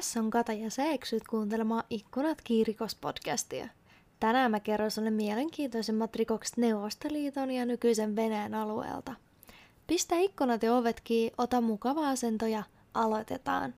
Tässä on Kata ja sä eksyt kuuntelemaan Ikkunat kiirikos-podcastia. Tänään mä kerron sulle mielenkiintoisimmat rikokset Neuvostoliiton ja nykyisen Venäjän alueelta. Pistä ikkunat ja ovet kiinni, ota mukava asento ja aloitetaan.